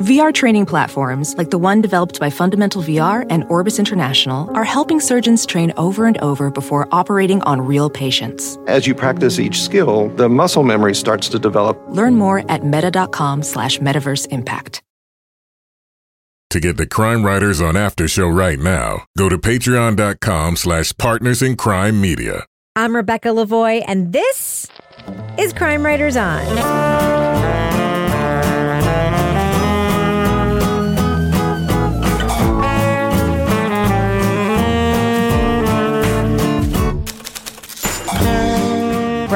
VR training platforms, like the one developed by Fundamental VR and Orbis International, are helping surgeons train over and over before operating on real patients. As you practice each skill, the muscle memory starts to develop. Learn more at meta.com slash metaverse impact. To get the Crime Writers on After Show right now, go to patreon.com slash partners in crime media. I'm Rebecca Lavoie, and this is Crime Writers On.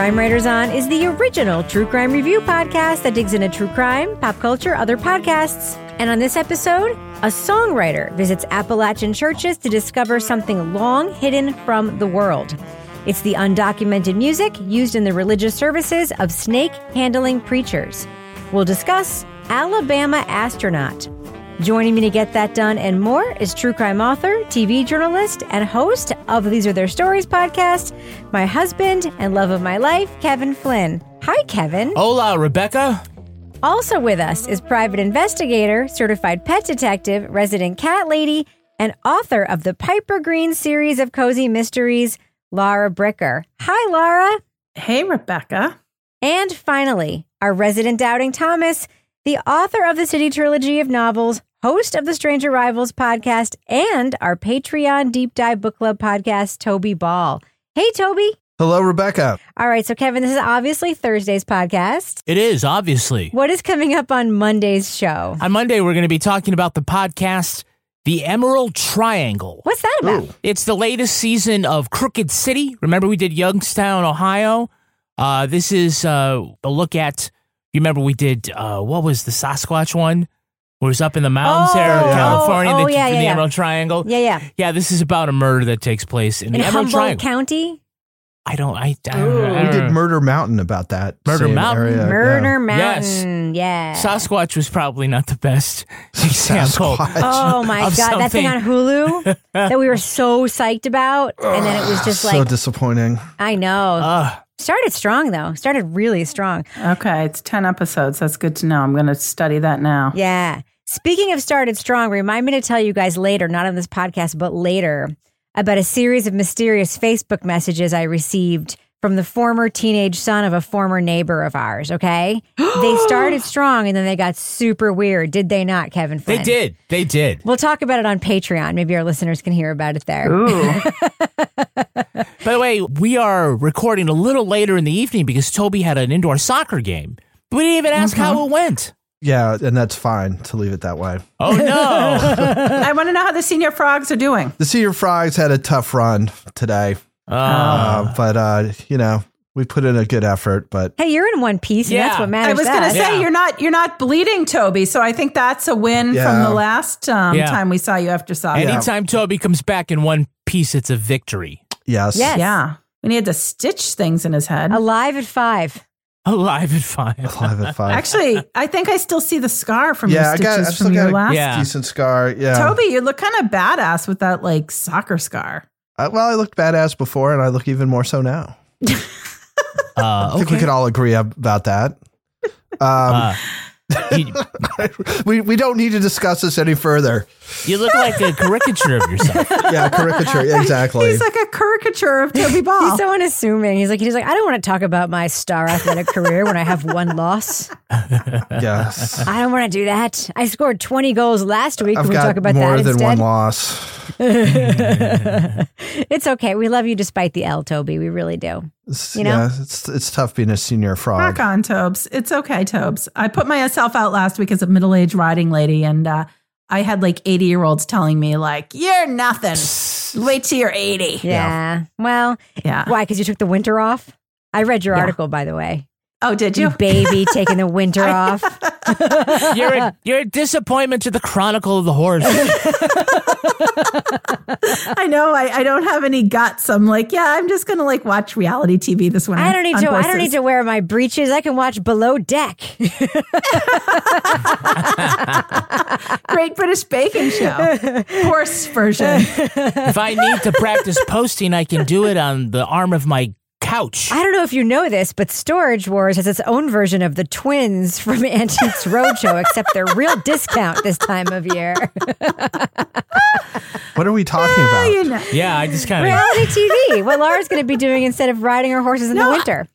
Crime Writers On is the original true crime review podcast that digs into true crime, pop culture, other podcasts. And on this episode, a songwriter visits Appalachian churches to discover something long hidden from the world. It's the undocumented music used in the religious services of snake handling preachers. We'll discuss Alabama Astronaut. Joining me to get that done and more is true crime author, TV journalist, and host of These Are Their Stories podcast, my husband and love of my life, Kevin Flynn. Hi, Kevin. Hola, Rebecca. Also with us is private investigator, certified pet detective, resident cat lady, and author of the Piper Green series of cozy mysteries, Laura Bricker. Hi, Laura. Hey, Rebecca. And finally, our resident doubting Thomas, the author of the City Trilogy of novels, host of the Strange Arrivals podcast, and our Patreon Deep Dive Book Club podcast, Toby Ball. Hey, Toby. Hello, Rebecca. All right, so Kevin, this is obviously Thursday's podcast. It is, obviously. What is coming up on Monday's show? On Monday, we're going to be talking about the podcast, The Emerald Triangle. What's that about? It's the latest season of Crooked City. Remember, we did Youngstown, Ohio? Uh, this is uh, a look at, you remember we did, uh, what was the Sasquatch one? Where it was up in the mountains Oh, there in yeah. California, Oh, the, yeah, in yeah, the yeah. Emerald Triangle. Yeah, yeah. Yeah, this is about a murder that takes place in, In the Emerald Humboldt Triangle. County? I don't, I, I, Ooh. I We don't did. Murder Mountain about that. Murder Mountain? area, Murder Yes. Mountain. Yeah. Sasquatch was probably not the best example. Sasquatch. Oh my of god, that thing on Hulu that we were so psyched about, and then it was just like so disappointing. I know. Ugh. Started strong though. Started really strong. Okay, it's 10 episodes. That's good to know. I'm going to study that now. Yeah. Speaking of started strong, remind me to tell you guys later, not on this podcast, but later, about a series of mysterious Facebook messages I received from the former teenage son of a former neighbor of ours. Okay, they started strong and then they got super weird. Did they not, Kevin? They did. They did. We'll talk about it on Patreon. Maybe our listeners can hear about it there. Ooh. By the way, we are recording a little later in the evening because Toby had an indoor soccer game. We didn't even ask how it went. Yeah, and that's fine to leave it that way. Oh no! I want to know how the senior frogs are doing. The senior Frogs had a tough run today, Uh, uh, but uh, you know we put in a good effort. But Hey, you're in one piece, and that's what matters. I was going to say Yeah. you're not you're not bleeding, Toby. So I think that's a win from the last um, Yeah. time we saw you after soccer. anytime Toby comes back in one piece, it's a victory. Yes, Yes. Yeah, and he had to stitch things in his head. alive at five. Alive at five. Five at five. Actually, I think I still see the scar from yeah, your I got. I from still your got a last. Yeah. decent scar. Yeah, Toby, you look kind of badass with that like soccer scar. Uh, well, I looked badass before, and I look even more so now. Uh, I think we could all agree about that. Um, Uh, you, we we don't need to discuss this any further. you look like a caricature of yourself. Yeah, caricature. exactly. He's like a caricature of Toby Ball. He's so unassuming. He's like, he's like, I don't want to talk about my star athletic career when I have one loss. yes. I don't want to do that. I scored 20 goals last week. I've Can we got talk about more that than instead? one loss. it's okay. We love you despite the L, Toby. We really do. It's, You know? yeah, it's it's tough being a senior frog. Rock on, Tobes. It's okay, Tobes. I put myself out last week as a middle aged riding lady, and uh, I had like 80 year olds telling me, like, you're nothing. Wait till you're 80. Yeah. Well, Yeah. why? Because you took the winter off? I read your Yeah. article, by the way. Oh, did You you? baby taking the winter off. You're a, you're a disappointment to the Chronicle of the Horse. I know. I, I don't have any guts. I'm like, yeah, I'm just gonna like watch reality TV this winter. I don't need on to. I don't need to wear my breeches. I can watch Below Deck. Great British Baking Show, horse version. if I need to practice posting, I can do it on the arm of my couch. I don't know if you know this, but Storage Wars has its own version of the twins from Antiques Roadshow, except they're real discount this time of year. What are we talking about? You know, Yeah, I just kind of. Reality TV. What Laura's going to be doing instead of riding her horses in the winter.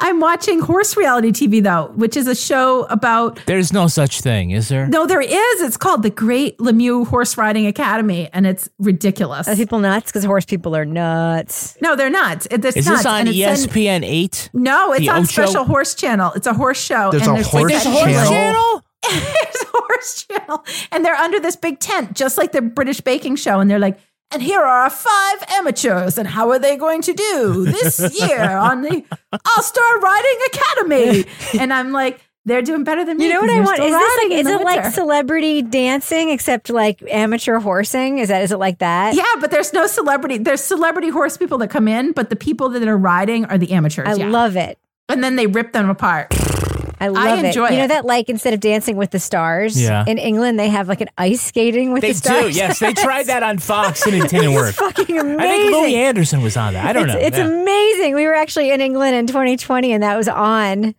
I'm watching horse reality TV though, which is a show about. There's no such thing, is there? No, there is. It's called the Great Lemieux Horse Riding Academy, and it's ridiculous. Are people nuts? Because horse people are nuts. No, they're not. It- It's Is nuts. this on and ESPN 8? no, it's The on Ocho? Special Horse Channel. It's a horse show. There's and a horse There's a Channel? horse channel? There's a horse channel, and they're under this big tent, just like the British baking show. And they're like, and here are our five amateurs, and how are they going to do this year on the All Star Riding Academy? And I'm like, they're doing better than me. You know what I want? Is this like is it like celebrity dancing except like amateur horsing? Is that is it like that? Yeah, but there's no celebrity. There's celebrity horse people that come in, but the people that are riding are the amateurs. I yeah. love it. and then they rip them apart. I love enjoy it. You know that like instead of dancing with the stars, Yeah. in England they have like an ice skating with They the stars. They do, yes. They tried that on Fox and it didn't work. It's fucking amazing. I think Louis Anderson was on that. I don't it's, know. It's Yeah. amazing. We were actually in England in 2020 and that was on.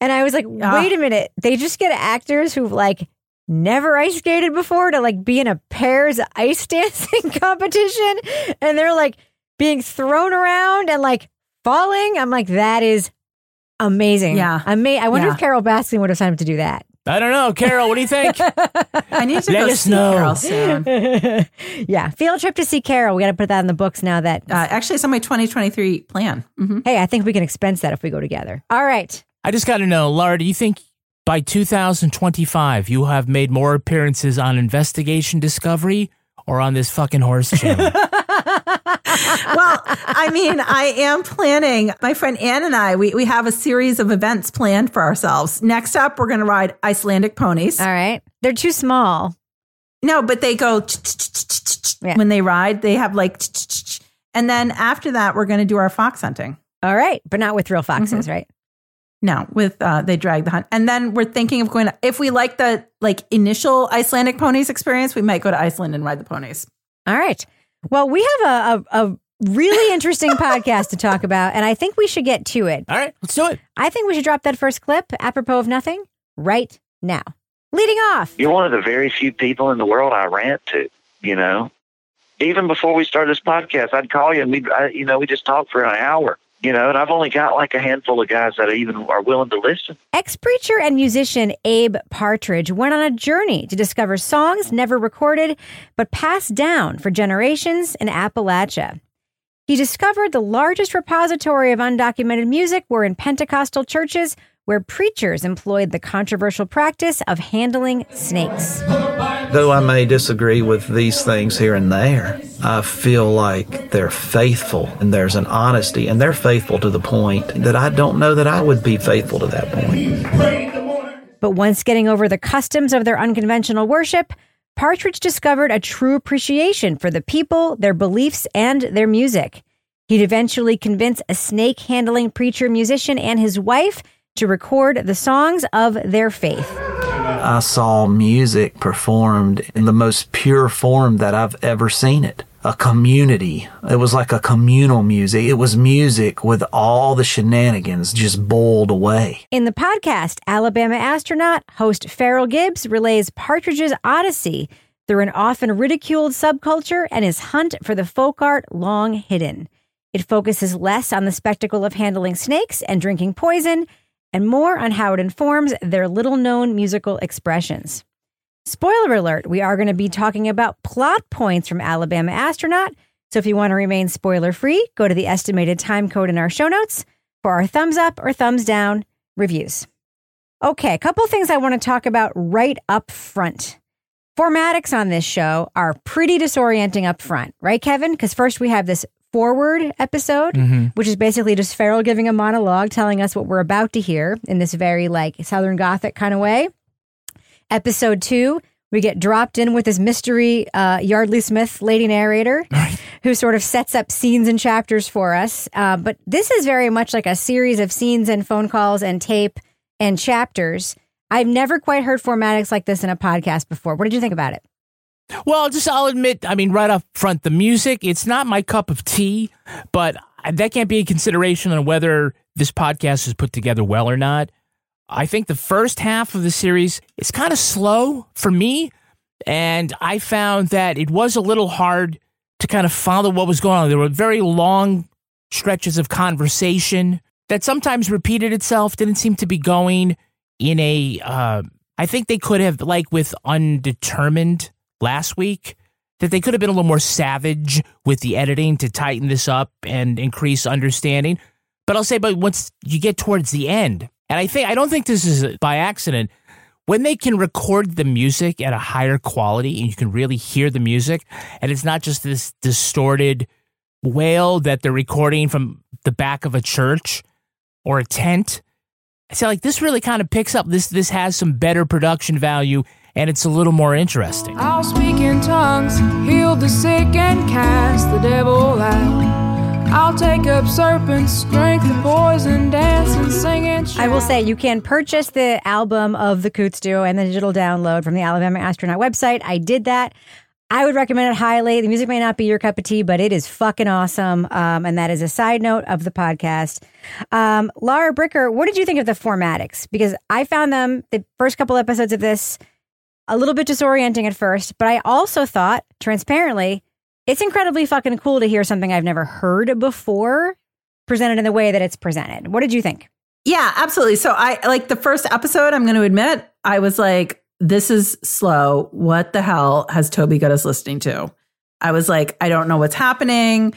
And I was like, Ah. wait a minute. They just get actors who've like never ice skated before to like be in a pairs ice dancing competition. And they're like being thrown around and like falling. I'm like, that is amazing. Yeah. Ama- I wonder Yeah. if Carole Baskin would have signed up to do that. I don't know. Carole, what do you think? I need to Let go us see know. Carole soon. yeah. Field trip to see Carole. We got to put that in the books now that, Uh, actually, it's on my 2023 plan. hmm hey, I think we can expense that if we go together. All right. I just got to know, Laura, do you think by 2025 you have made more appearances on Investigation Discovery or on this fucking horse channel? well, I mean, I am planning. My friend Ann and I, we, we have a series of events planned for ourselves. Next up, we're going to ride Icelandic ponies. All right. They're too small. No, but they go Yeah. when they ride. They have like, and then after that, we're going to do our fox hunting. All right. But not with real foxes, Mm-hmm. right? No, with uh, they drag the hunt, and then we're thinking of going. To, if we like the like initial Icelandic ponies experience, we might go to Iceland and ride the ponies. All right. Well, we have a, a, a really interesting podcast to talk about, and I think we should get to it. All right, let's do it. I think we should drop that first clip, apropos of nothing, right now. Leading off. You're one of the very few people in the world I rant to, you know. Even before we started this podcast, I'd call you and we'd, I, you know, we just talk for an hour, you know, and I've only got like a handful of guys that even are willing to listen. Ex preacher and musician Abe Partridge went on a journey to discover songs never recorded but passed down for generations in Appalachia. He discovered the largest repository of undocumented music were in Pentecostal churches where preachers employed the controversial practice of handling snakes. Though I may disagree with these things here and there, I feel like they're faithful and there's an honesty and they're faithful to the point that I don't know that I would be faithful to that point. But once getting over the customs of their unconventional worship, Partridge discovered a true appreciation for the people, their beliefs, and their music. He'd eventually convince a snake handling preacher musician and his wife to record the songs of their faith. I saw music performed in the most pure form that I've ever seen it. A community. It was like a communal music. It was music with all the shenanigans just boiled away. In the podcast, Alabama astronaut host Farrell Gibbs relays Partridge's odyssey through an often ridiculed subculture and his hunt for the folk art long hidden. It focuses less on the spectacle of handling snakes and drinking poison and more on how it informs their little known musical expressions. Spoiler alert, we are going to be talking about plot points from Alabama Astronaut. So if you want to remain spoiler free, go to the estimated time code in our show notes for our thumbs up or thumbs down reviews. Okay, a couple things I want to talk about right up front. Formatics on this show are pretty disorienting up front, right, Kevin? Because first we have this forward episode, Mhm. which is basically just Farrell giving a monologue telling us what we're about to hear in this very like Southern Gothic kind of way. Episode two, we get dropped in with this mystery uh, Yeardley Smith lady narrator who sort of sets up scenes and chapters for us. Uh, but this is very much like a series of scenes and phone calls and tape and chapters. I've never quite heard formatics like this in a podcast before. What did you think about it? Well, just I'll admit, I mean, right up front, the music, it's not my cup of tea, but that can't be a consideration on whether this podcast is put together well or not. I think the first half of the series is kind of slow for me, and I found that it was a little hard to kind of follow what was going on. There were very long stretches of conversation that sometimes repeated itself, didn't seem to be going in a. Uh, I think they could have, like with Undetermined last week, that they could have been a little more savage with the editing to tighten this up and increase understanding. But I'll say, but once you get towards the end, and I think I don't think this is by accident. When they can record the music at a higher quality and you can really hear the music, and it's not just this distorted wail that they're recording from the back of a church or a tent. I say like this really kind of picks up. This this has some better production value and it's a little more interesting. I'll speak in tongues, heal the sick, and cast the devil out. I'll take up serpents, drink the poison, dance and sing and shout. I will say you can purchase the album of the Coots Duo and the digital download from the Alabama Astronaut website. I did that. I would recommend it highly. The music may not be your cup of tea, but it is fucking awesome. Um, and that is a side note of the podcast. Um, Laura Bricker, what did you think of the formatics? Because I found them, the first couple episodes of this, a little bit disorienting at first, but I also thought, transparently, it's incredibly fucking cool to hear something I've never heard before presented in the way that it's presented. What did you think? Yeah, absolutely. So I like the first episode, I'm going to admit, I was like, this is slow. What the hell has Toby got us listening to? I was like, I don't know what's happening.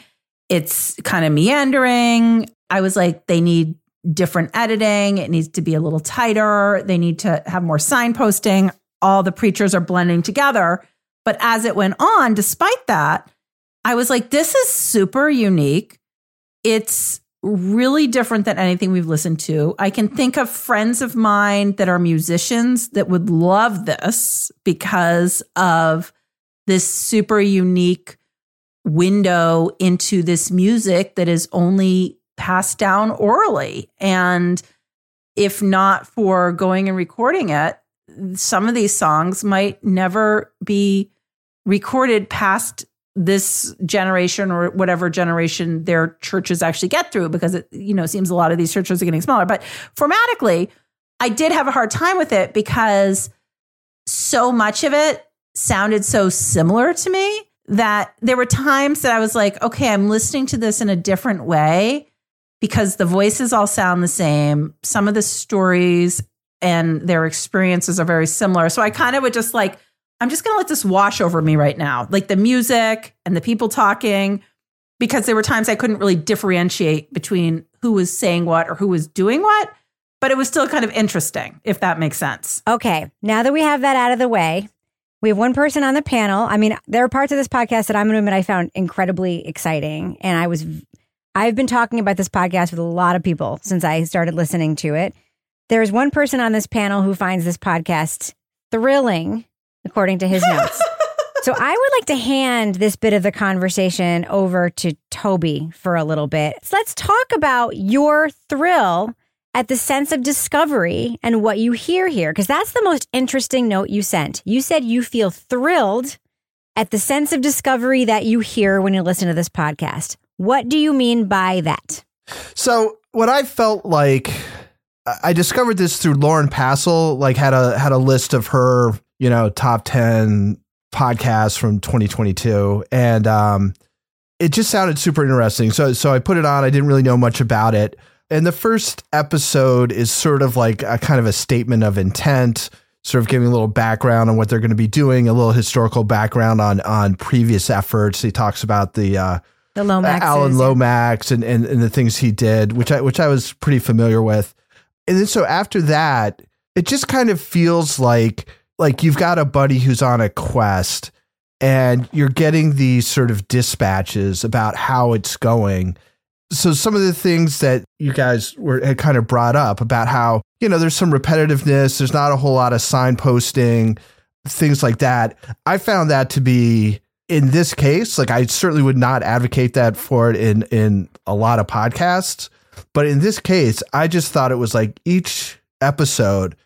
It's kind of meandering. I was like, they need different editing. It needs to be a little tighter. They need to have more signposting. All the preachers are blending together. But as it went on, despite that, I was like, this is super unique. It's really different than anything we've listened to. I can think of friends of mine that are musicians that would love this because of this super unique window into this music that is only passed down orally. And if not for going and recording it, some of these songs might never be recorded past this generation or whatever generation their churches actually get through because it you know seems a lot of these churches are getting smaller. But formatically i did have a hard time with it because so much of it sounded so similar to me that there were times that i was like okay i'm listening to this in a different way because the voices all sound the same. Some of the stories and their experiences are very similar so i kind of would just like I'm just going to let this wash over me right now. Like the music and the people talking, because there were times I couldn't really differentiate between who was saying what or who was doing what, but it was still kind of interesting, if that makes sense. Okay, now that we have that out of the way, we have one person on the panel. I mean, there are parts of this podcast that I'm going to admit I found incredibly exciting. And I was, I've been talking about this podcast with a lot of people since I started listening to it. There's one person on this panel who finds this podcast thrilling according to his notes. so I would like to hand this bit of the conversation over to Toby for a little bit. So let's talk about your thrill at the sense of discovery and what you hear here, because that's the most interesting note you sent. You said you feel thrilled at the sense of discovery that you hear when you listen to this podcast. What do you mean by that? So what I felt like I discovered this through Lauren Passell, like had a had a list of her, you know, top 10 podcasts from 2022. And um it just sounded super interesting. So so I put it on. I didn't really know much about it. And the first episode is sort of like a kind of a statement of intent, sort of giving a little background on what they're going to be doing, a little historical background on on previous efforts. He talks about the uh The Lomax. Alan Lomax and, and and the things he did, which I which I was pretty familiar with. And then so after that, it just kind of feels like like you've got a buddy who's on a quest and you're getting these sort of dispatches about how it's going. So some of the things that you guys were had kind of brought up about how, you know, there's some repetitiveness, there's not a whole lot of signposting, things like that. I found that to be in this case, like I certainly would not advocate that for it in in a lot of podcasts, but in this case, I just thought it was like each episode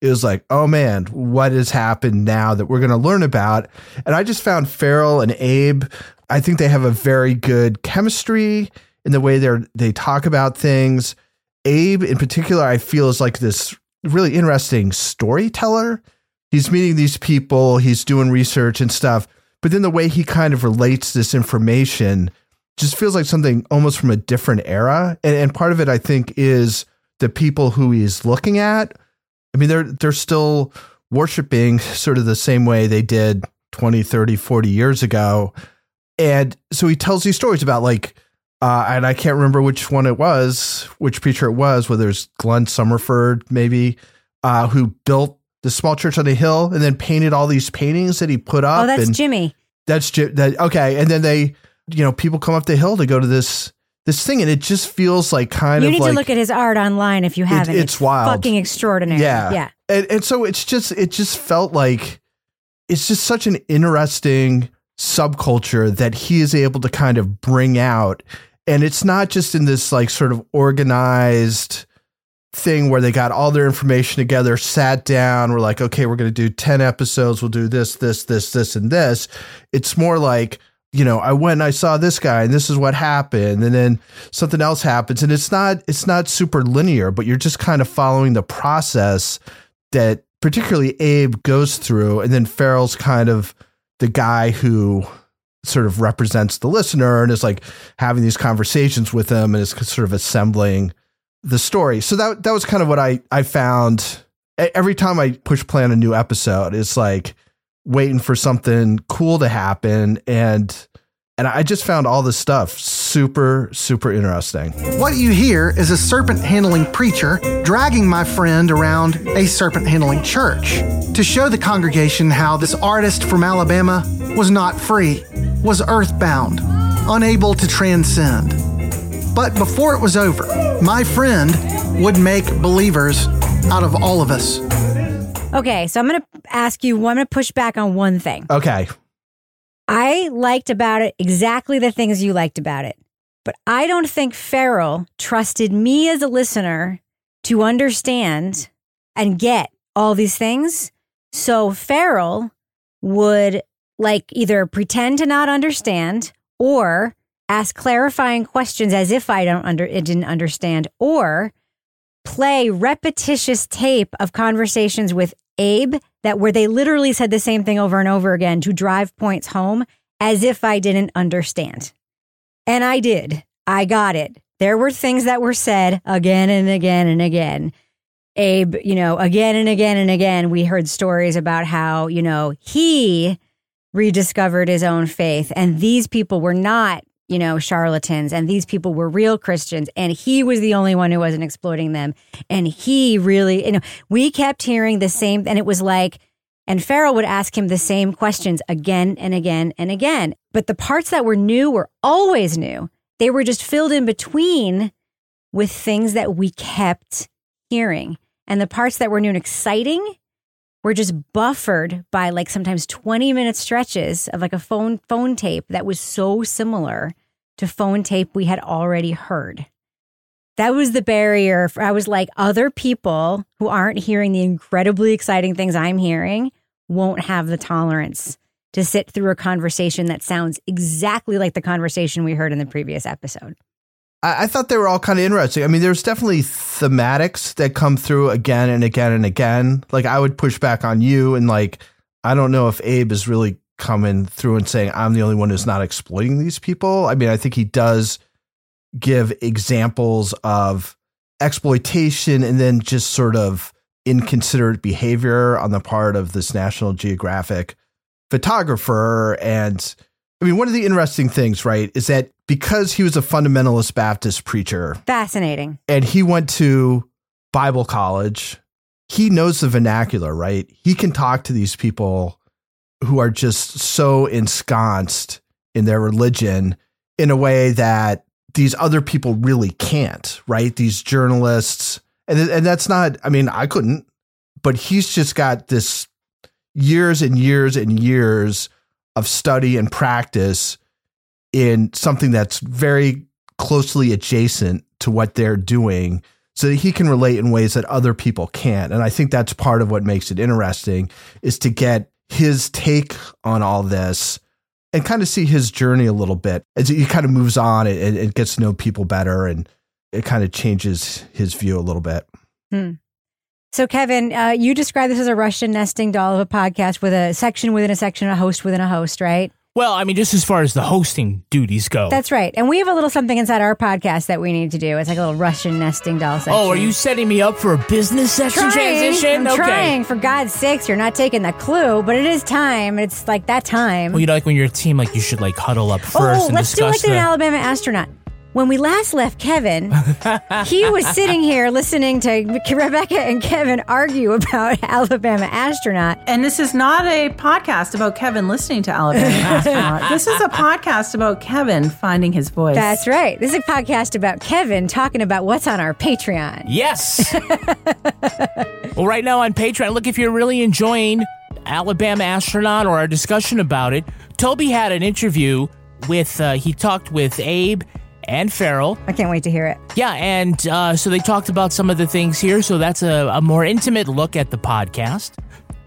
it was like, oh man, what has happened now that we're going to learn about? And I just found Farrell and Abe. I think they have a very good chemistry in the way they they talk about things. Abe, in particular, I feel is like this really interesting storyteller. He's meeting these people, he's doing research and stuff, but then the way he kind of relates this information just feels like something almost from a different era. And, and part of it, I think, is the people who he's looking at I mean, they're they're still worshiping sort of the same way they did 20, 30, 40 years ago. And so he tells these stories about like uh, and I can't remember which one it was, which preacher it was, whether it's Glenn Summerford, maybe, uh, who built the small church on the hill and then painted all these paintings that he put up. Oh, that's and Jimmy. That's that. Okay, and then they, you know, people come up the hill to go to this this thing, and it just feels like kind you of You need like to look at his art online if you haven't. it's wild. fucking extraordinary. yeah, yeah. And and so it's just it just felt like it's just such an interesting subculture that he is able to kind of bring out, and it's not just in this like sort of organized thing where they got all their information together, sat down, we're like, okay, we're going to do 10 episodes, we'll do this, this, this, this, and this. It's more like, you know, I went and I saw this guy and this is what happened. And then something else happens. And it's not, it's not super linear, but you're just kind of following the process that particularly Abe goes through. And then Farrell's kind of the guy who sort of represents the listener and is like having these conversations with them and is sort of assembling the story. So that that was kind of what I I found every time I push play on a new episode. It's like waiting for something cool to happen and and I just found all this stuff super super interesting. What you hear is a serpent handling preacher dragging my friend around a serpent handling church to show the congregation how this artist from Alabama was not free, was earthbound, unable to transcend. But before it was over, my friend would make believers out of all of us. Okay, so I'm going to ask you. I'm going to push back on one thing. Okay. I liked about it exactly the things you liked about it, but I don't think Farrell trusted me as a listener to understand and get all these things. So Farrell would like either pretend to not understand or ask clarifying questions as if I don't under it didn't understand or play repetitious tape of conversations with Abe that where they literally said the same thing over and over again to drive points home as if I didn't understand. And I did. I got it. There were things that were said again and again and again. Abe, you know, again and again and again, we heard stories about how, you know, he rediscovered his own faith and these people were not you know, charlatans and these people were real Christians and he was the only one who wasn't exploiting them. And he really, you know, we kept hearing the same, and it was like, and Farrell would ask him the same questions again and again and again. But the parts that were new were always new. They were just filled in between with things that we kept hearing. And the parts that were new and exciting were just buffered by like sometimes 20 minute stretches of like a phone phone tape that was so similar to phone tape we had already heard. That was the barrier. For, I was like, other people who aren't hearing the incredibly exciting things I'm hearing won't have the tolerance to sit through a conversation that sounds exactly like the conversation we heard in the previous episode. I, I thought they were all kind of interesting. I mean, there's definitely thematics that come through again and again and again. Like I would push back on you and like I don't know if Abe is really coming through and saying I'm the only one who's not exploiting these people. I mean, I think he does give examples of exploitation and then just sort of inconsiderate behavior on the part of this National Geographic photographer and I mean, one of the interesting things, right, is that because he was a fundamentalist Baptist preacher Fascinating. and he went to Bible college, he knows the vernacular, right? He can talk to these people who are just so ensconced in their religion in a way that these other people really can't, right? These journalists, and and that's not. I mean, I couldn't, but he's just got this years and years and years of study and practice in something that's very closely adjacent to what they're doing so that he can relate in ways that other people can't. And i think that's part of what makes it interesting is to get his take on all this and kind of see his journey a little bit. As he kind of moves on and, and gets to know people better and it kind of changes his view a little bit. Hmm. So, Kevin, uh, you describe this as a Russian nesting doll of a podcast with a section within a section, a host within a host, right? Well, I mean, just as far as the hosting duties go. That's right. And we have a little something inside our podcast that we need to do. It's like a little Russian nesting doll section. oh, are you setting me up for a business section trying, transition? I'm okay. trying. For God's sakes, you're not taking the clue, but it is time. It's like that time. Well, you know, like when you're a team, like you should like huddle up first oh, and let's do discuss like the. an Alabama astronaut. When we last left Kevin, he was sitting here listening to Rebecca and Kevin argue about Alabama astronaut. And this is not a podcast about Kevin listening to Alabama Astronaut. this is a podcast about Kevin finding his voice. That's right. This is a podcast about Kevin talking about what's on our Patreon. Yes. well, right now on Patreon, look, if you're really enjoying Alabama Astronaut or our discussion about it, Toby had an interview with, uh, he talked with Abe and Farrell. I can't wait to hear it. Yeah, and uh, so they talked about some of the things here. So that's a, a more intimate look at the podcast.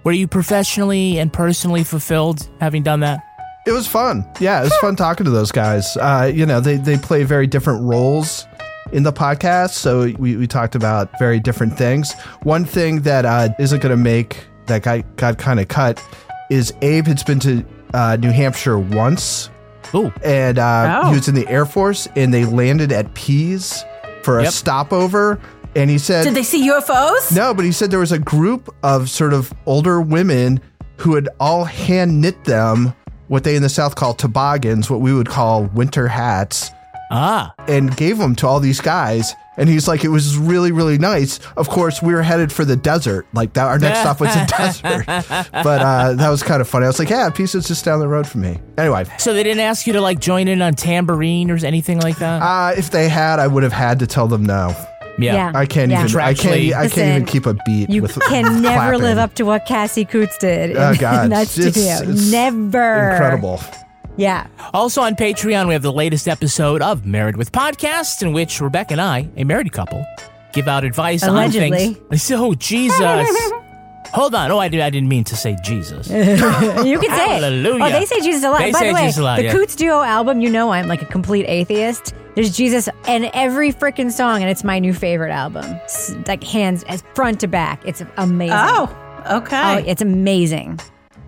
Were you professionally and personally fulfilled having done that? It was fun. Yeah, it was fun talking to those guys. Uh, you know, they, they play very different roles in the podcast. So we, we talked about very different things. One thing that uh, isn't going to make that guy got kind of cut is Abe had been to uh, New Hampshire once. Ooh. And uh, Oh. he was in the Air Force and they landed at Pease for a Yep. stopover. And he said, Did they see UFOs? no, but he said there was a group of sort of older women who had all hand knit them what they in the South call toboggans, what we would call winter hats, Ah, and gave them to all these guys. And he's like, it was really, really nice. Of course, we were headed for the desert. Like that, our next stop was the desert. But uh, that was kind of funny. I was like, yeah, Pease is just down the road from me. Anyway, so they didn't ask you to like join in on tambourine or anything like that? uh, if they had, I would have had to tell them no. Yeah. I can't Yeah. even. I can't. Contractually- I can't even keep a beat. You with can never clapping. live up to what Cassie Coots did Oh, in God. that It's- studio. it's never. Incredible. Yeah. Also on Patreon, we have the latest episode of Married with Podcast, in which Rebecca and I, a married couple, give out advice Allegedly. on things. Oh, Jesus. Hold on. Oh, I, did, I didn't mean to say Jesus. You can say it. Hallelujah. Oh, they say Jesus a lot. They By say the way, Jesus a lot, the yeah. Coots Duo album, you know I'm like a complete atheist. There's Jesus in every freaking song, and it's my new favorite album. It's like hands as front to back. It's amazing. Oh, okay. Oh, it's amazing.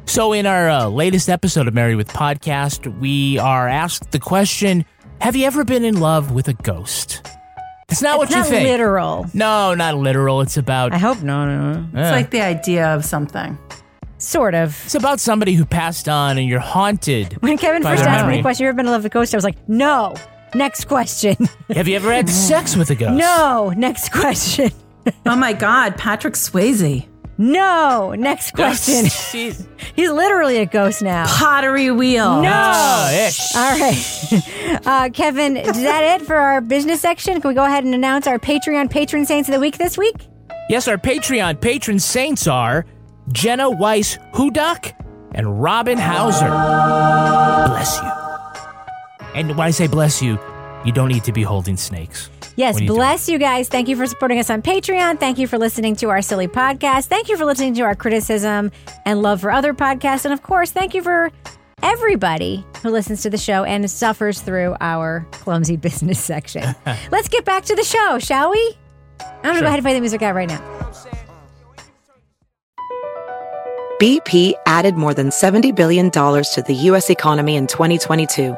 So, in our uh, latest episode of Married with Podcast, we are asked the question Have you ever been in love with a ghost? It's not what it's not you think. literal. No, not literal. It's about I hope no, no, no. it's like the idea of something. Sort of. it's about somebody who passed on and you're haunted. When Kevin By first their asked me the question, "You ever been in love with a ghost?" I was like, "No." Next question. Have you ever had sex with a ghost? no. Next question. Oh my God, Patrick Swayze. No. Next question. Jeez. He's literally a ghost now. Pottery wheel. No. Oh, ick. All right. Uh, Kevin, is that it for our business section? Can we go ahead and announce our Patreon patron saints of the week this week? Yes, our Patreon patron saints are Jenna Weiss Hudak and Robin Hauser. Bless you. And when I say bless you, you don't need to be holding snakes. Yes, What are you bless you guys. Thank you for supporting us on Patreon. Thank you for listening to our silly podcast. Thank you for listening to our criticism and love for other podcasts. And of course, thank you for everybody who listens to the show and suffers through our clumsy business section. Let's get back to the show, shall we? I'm going to go ahead and play the music out right now. BP added more than $70 billion to the U.S. economy in 2022.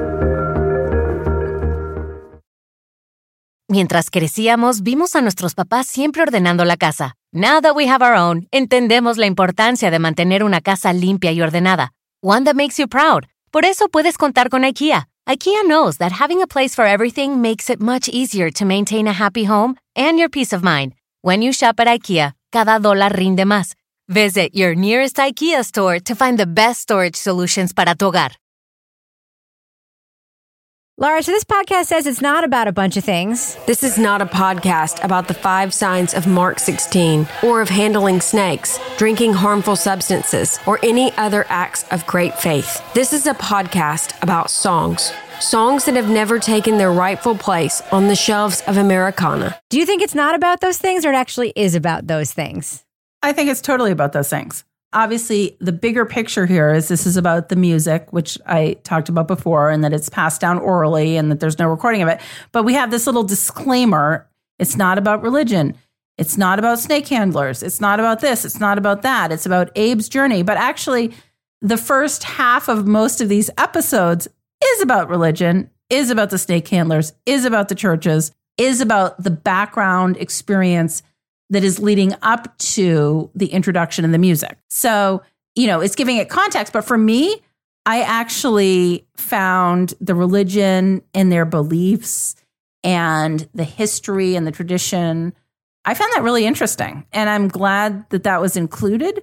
Mientras crecíamos, vimos a nuestros papás siempre ordenando la casa. Now that we have our own, entendemos la importancia de mantener una casa limpia y ordenada. One that makes you proud. Por eso puedes contar con IKEA. IKEA knows that having a place for everything makes it much easier to maintain a happy home and your peace of mind. When you shop at IKEA, cada dólar rinde más. Visit your nearest IKEA store to find the best storage solutions para tu hogar. Laura, so this podcast says it's not about a bunch of things. This is not a podcast about the five signs of Mark 16 or of handling snakes, drinking harmful substances, or any other acts of great faith. This is a podcast about songs. Songs that have never taken their rightful place on the shelves of Americana. Do you think it's not about those things or it actually is about those things? I think it's totally about those things. Obviously, the bigger picture here is this is about the music, which I talked about before, and that it's passed down orally and that there's no recording of it. But we have this little disclaimer it's not about religion. It's not about snake handlers. It's not about this. It's not about that. It's about Abe's journey. But actually, the first half of most of these episodes is about religion, is about the snake handlers, is about the churches, is about the background experience that is leading up to the introduction of the music. So, you know, it's giving it context. But for me, I actually found the religion and their beliefs and the history and the tradition. I found that really interesting. And I'm glad that that was included.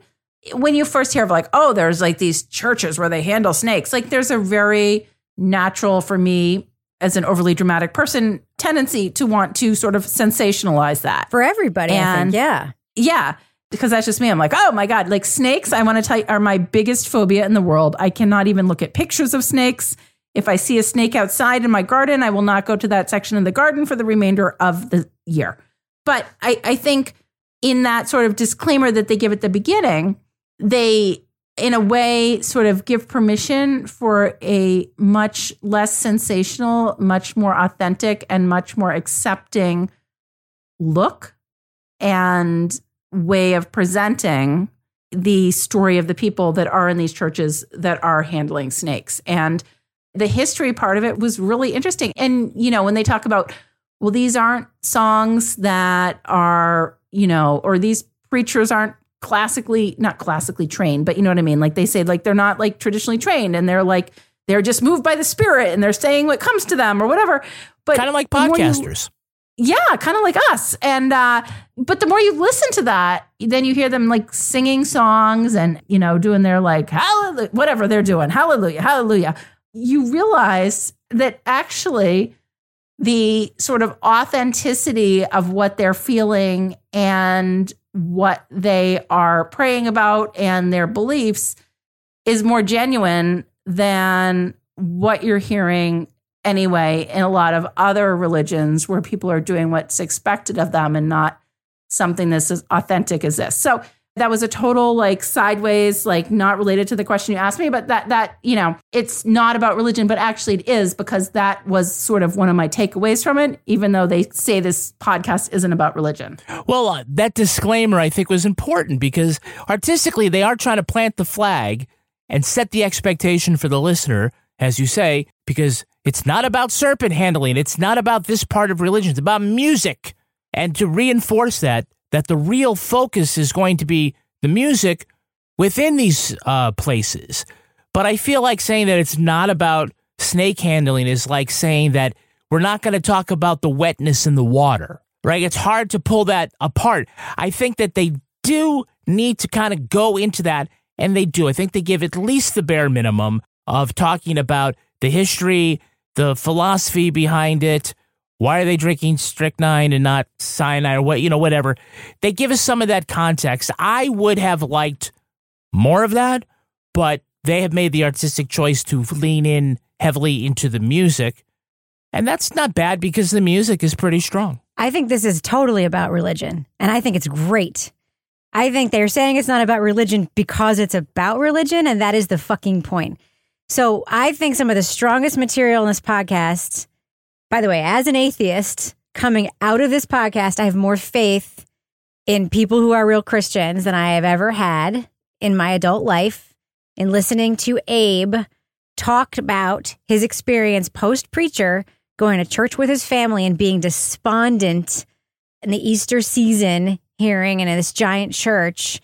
When you first hear of like, oh, there's like these churches where they handle snakes, like there's a very natural for me as an overly dramatic person tendency to want to sort of sensationalize that for everybody. And, think, yeah, yeah, because that's just me. I'm like, oh my god, like snakes. I want to tell you, are my biggest phobia in the world. I cannot even look at pictures of snakes. If I see a snake outside in my garden, I will not go to that section of the garden for the remainder of the year. But I, I think in that sort of disclaimer that they give at the beginning, they in a way, sort of give permission for a much less sensational, much more authentic, and much more accepting look and way of presenting the story of the people that are in these churches that are handling snakes. And the history part of it was really interesting. And, you know, when they talk about, well, these aren't songs that are, you know, or these preachers aren't classically not classically trained, but you know what I mean? Like they say like they're not like traditionally trained and they're like they're just moved by the spirit and they're saying what comes to them or whatever. But kind of like podcasters. You, yeah, kind of like us. And uh but the more you listen to that, then you hear them like singing songs and you know doing their like hallelujah whatever they're doing. Hallelujah, hallelujah. You realize that actually the sort of authenticity of what they're feeling and what they are praying about and their beliefs is more genuine than what you're hearing anyway in a lot of other religions where people are doing what's expected of them and not something that's as authentic as this. So that was a total like sideways like not related to the question you asked me but that that you know it's not about religion but actually it is because that was sort of one of my takeaways from it even though they say this podcast isn't about religion. Well uh, that disclaimer i think was important because artistically they are trying to plant the flag and set the expectation for the listener as you say because it's not about serpent handling. It's not about this part of religion. It's about music. And to reinforce that that the real focus is going to be the music within these uh, places. But I feel like saying that it's not about snake handling is like saying that we're not going to talk about the wetness in the water, right? It's hard to pull that apart. I think that they do need to kind of go into that, and they do. I think they give at least the bare minimum of talking about the history, the philosophy behind it, why are they drinking strychnine and not cyanide or what, you know, whatever? They give us some of that context. I would have liked more of that, but they have made the artistic choice to lean in heavily into the music. And that's not bad because the music is pretty strong. I think this is totally about religion, and I think it's great. I think they're saying it's not about religion because it's about religion, and that is the fucking point. So I think some of the strongest material in this podcast, by the way, as an atheist coming out of this podcast, I have more faith in people who are real Christians than I have ever had in my adult life. In listening to Abe talk about his experience post preacher going to church with his family and being despondent in the Easter season, hearing in this giant church.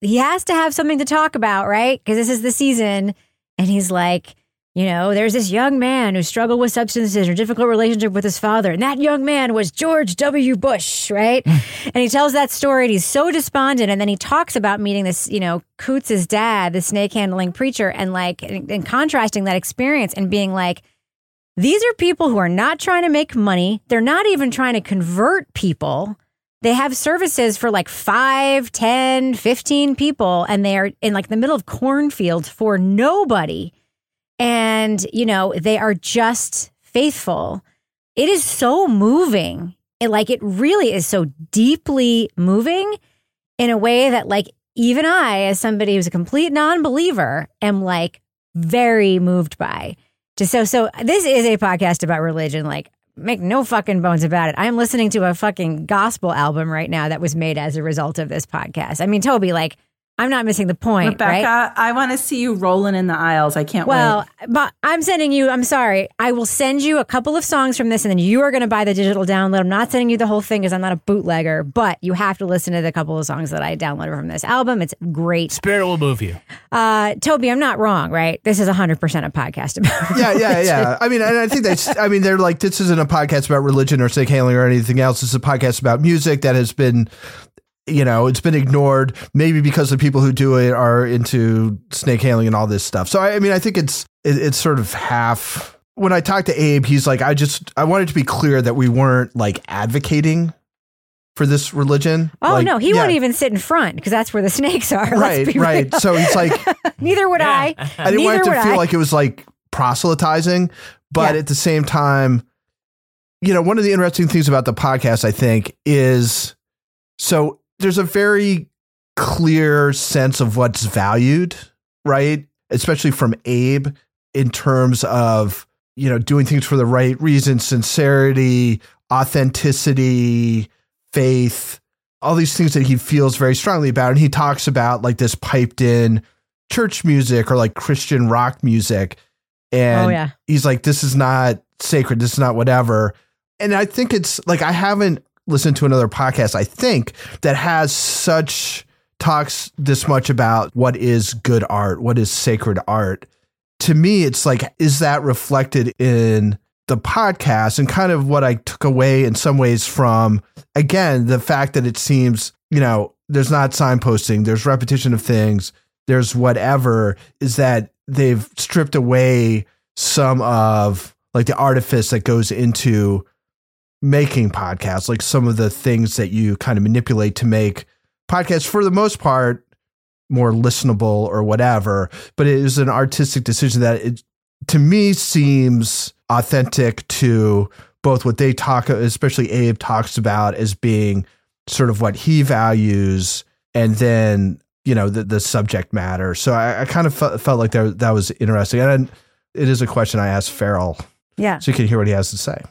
He has to have something to talk about, right? Because this is the season. And he's like, you know, there's this young man who struggled with substances or difficult relationship with his father. And that young man was George W. Bush, right? Hmm. and he tells that story and he's so despondent. And then he talks about meeting this, you know, Coots's dad, the snake handling preacher, and like, and, and contrasting that experience and being like, these are people who are not trying to make money. They're not even trying to convert people. They have services for like 5, 10, 15 people, and they are in like the middle of cornfields for nobody. And, you know, they are just faithful. It is so moving. It like it really is so deeply moving in a way that like even I, as somebody who's a complete non-believer, am like very moved by. Just so so this is a podcast about religion. Like make no fucking bones about it. I'm listening to a fucking gospel album right now that was made as a result of this podcast. I mean, Toby, like I'm not missing the point, Rebecca, right? I want to see you rolling in the aisles. I can't Well, wait. but I'm sending you, I'm sorry. I will send you a couple of songs from this and then you are going to buy the digital download. I'm not sending you the whole thing because I'm not a bootlegger, but you have to listen to the couple of songs that I downloaded from this album. It's great. Spirit will move you. Uh, Toby, I'm not wrong, right? This is 100% a podcast about yeah, yeah, religion. yeah. I mean, and I think that's. I mean, they're like this isn't a podcast about religion or snake handling or anything else. It's a podcast about music that has been, you know, it's been ignored. Maybe because the people who do it are into snake handling and all this stuff. So I, I mean, I think it's it, it's sort of half. When I talked to Abe, he's like, I just I wanted to be clear that we weren't like advocating for this religion. Oh, Like, no, he yeah, won't even sit in front because that's where the snakes are. Let's Right, be right. real. So he's like, neither would I. I didn't want it to feel I. like it was like proselytizing, but Yeah. at the same time, you know, one of the interesting things about the podcast, I think, is so there's a very clear sense of what's valued, right? Especially from Abe in terms of, you know, doing things for the right reasons, sincerity, authenticity, faith, all these things that he feels very strongly about. And he talks about like this piped in church music or like Christian rock music. And Oh, yeah. he's like, this is not sacred. This is not whatever. And I think it's like, I haven't listened to another podcast, I think, that has such talks this much about what is good art, what is sacred art. To me, it's like, is that reflected in the podcast and kind of what I took away in some ways from, again, the fact that it seems, you know, there's not signposting, there's repetition of things, there's whatever, is that they've stripped away some of like the artifice that goes into making podcasts, like some of the things that you kind of manipulate to make podcasts for the most part more listenable or whatever. But it is an artistic decision that it to me seems authentic to both what they talk, especially Abe talks about as being sort of what he values, and then you know the the subject matter. So I, I kind of felt, felt like that that was interesting, and it is a question I asked Farrell, Yeah. so you can hear what he has to say.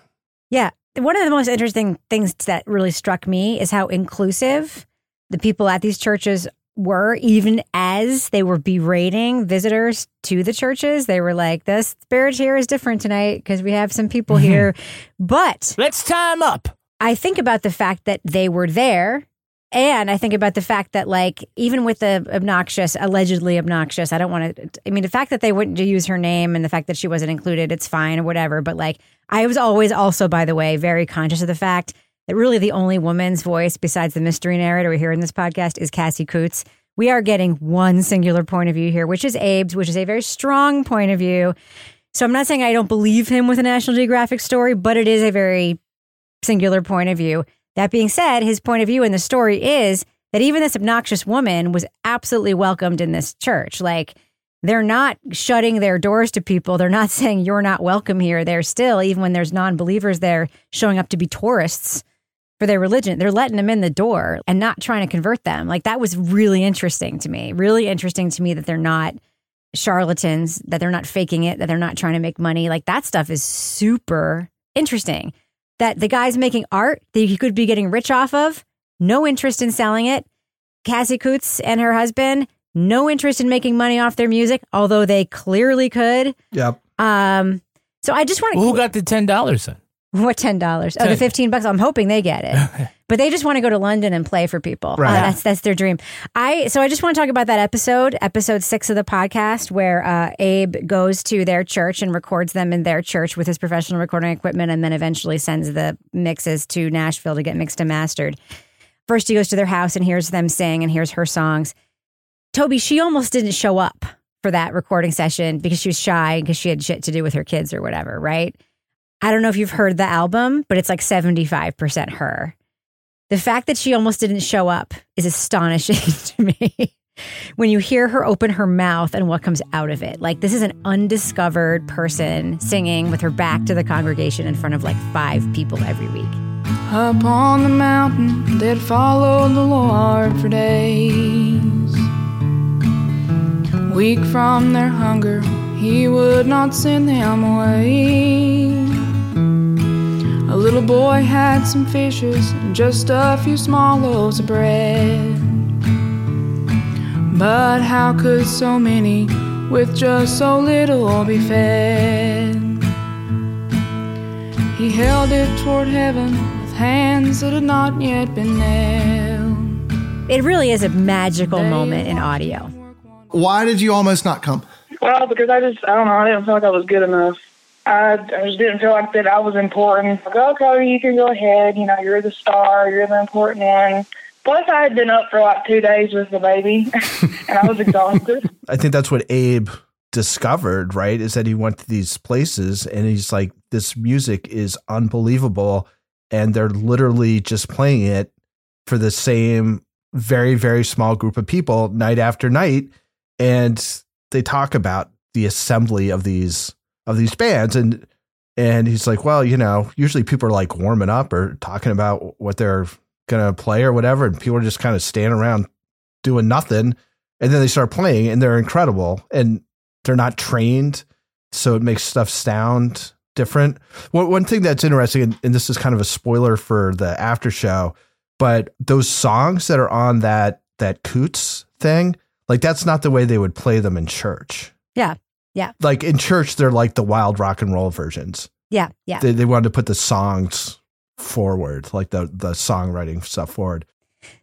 Yeah. One of the most interesting things that really struck me is how inclusive the people at these churches were, even as they were berating visitors to the churches. They were like, the spirit here is different tonight because we have some people mm-hmm. here. But let's time up. I think about the fact that they were there. And I think about the fact that, like, even with the obnoxious, allegedly obnoxious, I don't want to, I mean, the fact that they wouldn't use her name and the fact that she wasn't included, it's fine or whatever. But, like, I was always also, by the way, very conscious of the fact that really the only woman's voice besides the mystery narrator we hear in this podcast is Cassie Coots. We are getting one singular point of view here, which is Abe's, which is a very strong point of view. So I'm not saying I don't believe him with a National Geographic story, but it is a very singular point of view. That being said, his point of view in the story is that even this obnoxious woman was absolutely welcomed in this church. Like they're not shutting their doors to people. They're not saying you're not welcome here. They're still, even when there's non believers there, showing up to be tourists for their religion. They're letting them in the door and not trying to convert them. Like that was really interesting to me. Really interesting to me that they're not charlatans, that they're not faking it, that they're not trying to make money. Like that stuff is super interesting. That the guy's making art that he could be getting rich off of, no interest in selling it. Cassie Coots and her husband, no interest in making money off their music, although they clearly could. Yep. Um, so I just want to. Well, who got the ten dollars then? What ten dollars? Oh, the fifteen bucks. I'm hoping they get it, but they just want to go to London and play for people. Uh, that's that's their dream. I so I just want to talk about that episode, episode six of the podcast, where uh, Abe goes to their church and records them in their church with his professional recording equipment, and then eventually sends the mixes to Nashville to get mixed and mastered. First, he goes to their house and hears them sing and hears her songs. Toby, she almost didn't show up for that recording session because she was shy because she had shit to do with her kids or whatever, right? I don't know if you've heard the album, but it's like 75% her. The fact that she almost didn't show up is astonishing to me. when you hear her open her mouth and what comes out of it. Like, this is an undiscovered person singing with her back to the congregation in front of like five people every week. Up on the mountain, they'd followed the Lord for days. Weak from their hunger, he would not send them away. A little boy had some fishes and just a few small loaves of bread. But how could so many with just so little be fed? He held it toward heaven with hands that had not yet been nailed. It really is a magical moment in audio. Why did you almost not come? Well, because I just, I don't know, I didn't feel like I was good enough. I, I just didn't feel like that I was important. Like, oh, Cody, you can go ahead. You know, you're the star. You're the important one. Plus, I had been up for like two days with the baby, and I was exhausted. I think that's what Abe discovered, right? Is that he went to these places and he's like, this music is unbelievable. And they're literally just playing it for the same very, very small group of people night after night. And they talk about the assembly of these of these bands and and he's like, well, you know, usually people are like warming up or talking about what they're gonna play or whatever, and people are just kind of standing around doing nothing and then they start playing and they're incredible and they're not trained so it makes stuff sound different one, one thing that's interesting and, and this is kind of a spoiler for the after show but those songs that are on that that coots thing like that's not the way they would play them in church Yeah. Yeah. like in church they're like the wild rock and roll versions Yeah. Yeah. they, they wanted to put the songs forward like the the songwriting stuff forward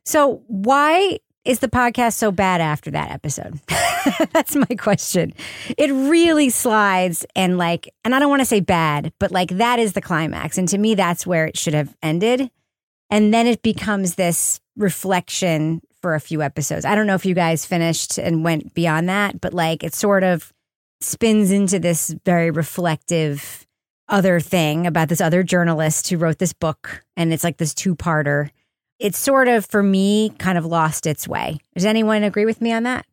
So, why is the podcast so bad after that episode? That's my question. It really slides and like, and I don't want to say bad, but like that is the climax. And to me, that's where it should have ended. And then it becomes this reflection for a few episodes. I don't know if you guys finished and went beyond that, but like it sort of spins into this very reflective other thing about this other journalist who wrote this book. And it's like this two parter it sort of for me kind of lost its way. Does anyone agree with me on that?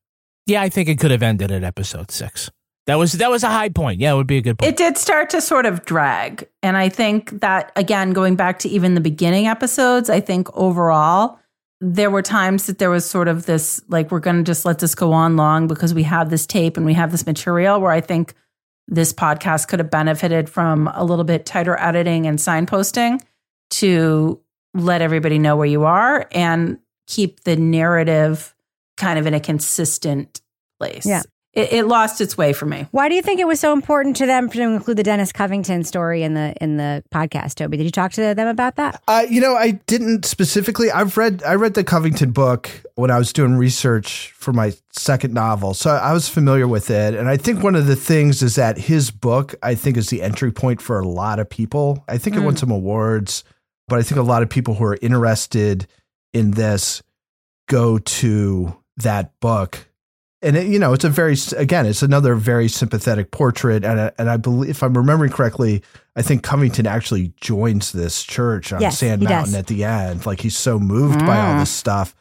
Yeah, I think it could have ended at episode six. That was that was a high point. Yeah, it would be a good point. It did start to sort of drag. And I think that, again, going back to even the beginning episodes, I think overall, there were times that there was sort of this like, we're going to just let this go on long because we have this tape and we have this material where I think this podcast could have benefited from a little bit tighter editing and signposting to let everybody know where you are and keep the narrative kind of in a consistent place. Yeah. It, it lost its way for me. Why do you think it was so important to them to include the Dennis Covington story in the in the podcast, Toby? Did you talk to them about that? Uh, you know, I didn't specifically. I've read I read the Covington book when I was doing research for my second novel, so I was familiar with it. And I think one of the things is that his book, I think, is the entry point for a lot of people. I think it won Mm. some awards, but I think a lot of people who are interested in this go to that book. And it, you know, it's a very again, it's another very sympathetic portrait, and I, and I believe, if I'm remembering correctly, I think Covington actually joins this church on Yes, Sand Mountain does. at the end. Like he's so moved by all Mm. this stuff.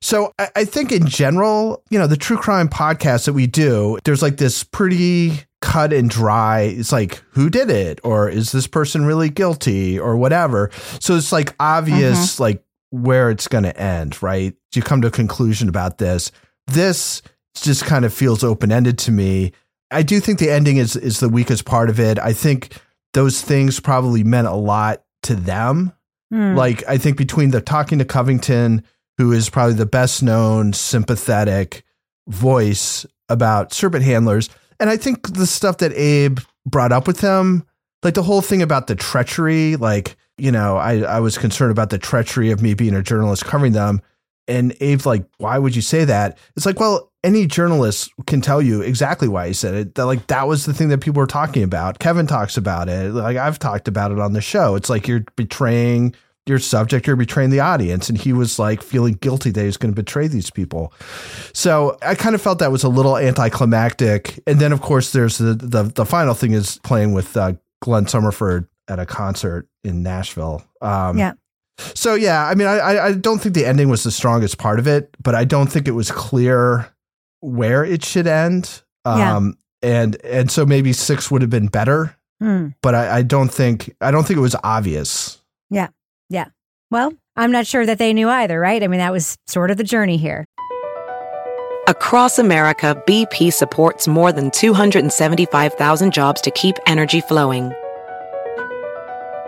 So I, I think in general, you know, the true crime podcast that we do, there's like this pretty cut and dry. It's like, who did it? Or is this person really guilty or whatever? So it's like obvious, like where it's going to end, right? You come to a conclusion about this. This just kind of feels open ended to me. I do think the ending is is the weakest part of it. I think those things probably meant a lot to them. Hmm. Like I think between the talking to Covington, who is probably the best known sympathetic voice about serpent handlers, and I think the stuff that Abe brought up with him, like the whole thing about the treachery, like you know, I I was concerned about the treachery of me being a journalist covering them, and Abe's like, why would you say that? It's like, well, any journalist can tell you exactly why he said it. That like that was the thing that people were talking about. Kevin talks about it. Like I've talked about it on the show. It's like you're betraying your subject, you're betraying the audience. And he was like feeling guilty that he was going to betray these people. So I kind of felt that was a little anticlimactic. And then of course there's the the, the final thing is playing with uh, Glenn Summerford at a concert in Nashville. Um, Yeah. So yeah, I mean, I- I I don't think the ending was the strongest part of it, but I don't think it was clear where it should end. Yeah. Um, and and so maybe six would have been better, Hmm. but I, I don't think I don't think it was obvious. Yeah. Yeah. Well, I'm not sure that they knew either, right? I mean, that was sort of the journey here. Across America, BP supports more than 275,000 jobs to keep energy flowing.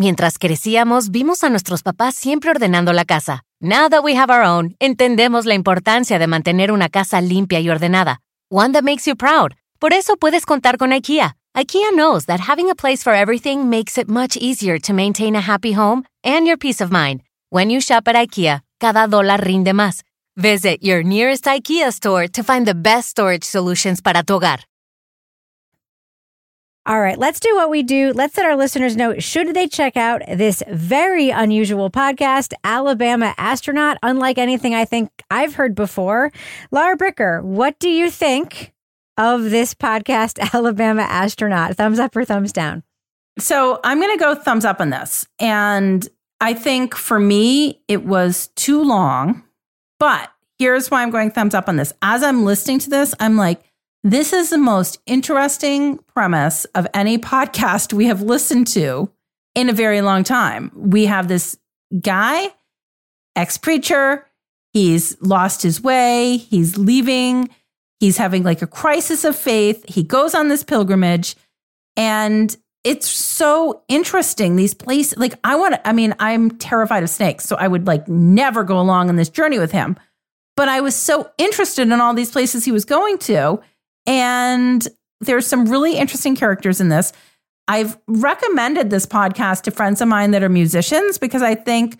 Mientras crecíamos, vimos a nuestros papás siempre ordenando la casa. Now that we have our own, entendemos la importancia de mantener una casa limpia y ordenada. One that makes you proud. Por eso puedes contar con IKEA. IKEA knows that having a place for everything makes it much easier to maintain a happy home and your peace of mind. When you shop at IKEA, cada dólar rinde más. Visit your nearest IKEA store to find the best storage solutions para tu hogar. All right, let's do what we do. Let's let our listeners know should they check out this very unusual podcast, Alabama Astronaut, unlike anything I think I've heard before. Laura Bricker, what do you think of this podcast, Alabama Astronaut? Thumbs up or thumbs down? So I'm going to go thumbs up on this. And I think for me, it was too long. But here's why I'm going thumbs up on this. As I'm listening to this, I'm like, this is the most interesting premise of any podcast we have listened to in a very long time. We have this guy, ex preacher, he's lost his way, he's leaving, he's having like a crisis of faith. He goes on this pilgrimage, and it's so interesting. These places, like, I want to, I mean, I'm terrified of snakes, so I would like never go along on this journey with him. But I was so interested in all these places he was going to. And there's some really interesting characters in this. I've recommended this podcast to friends of mine that are musicians because I think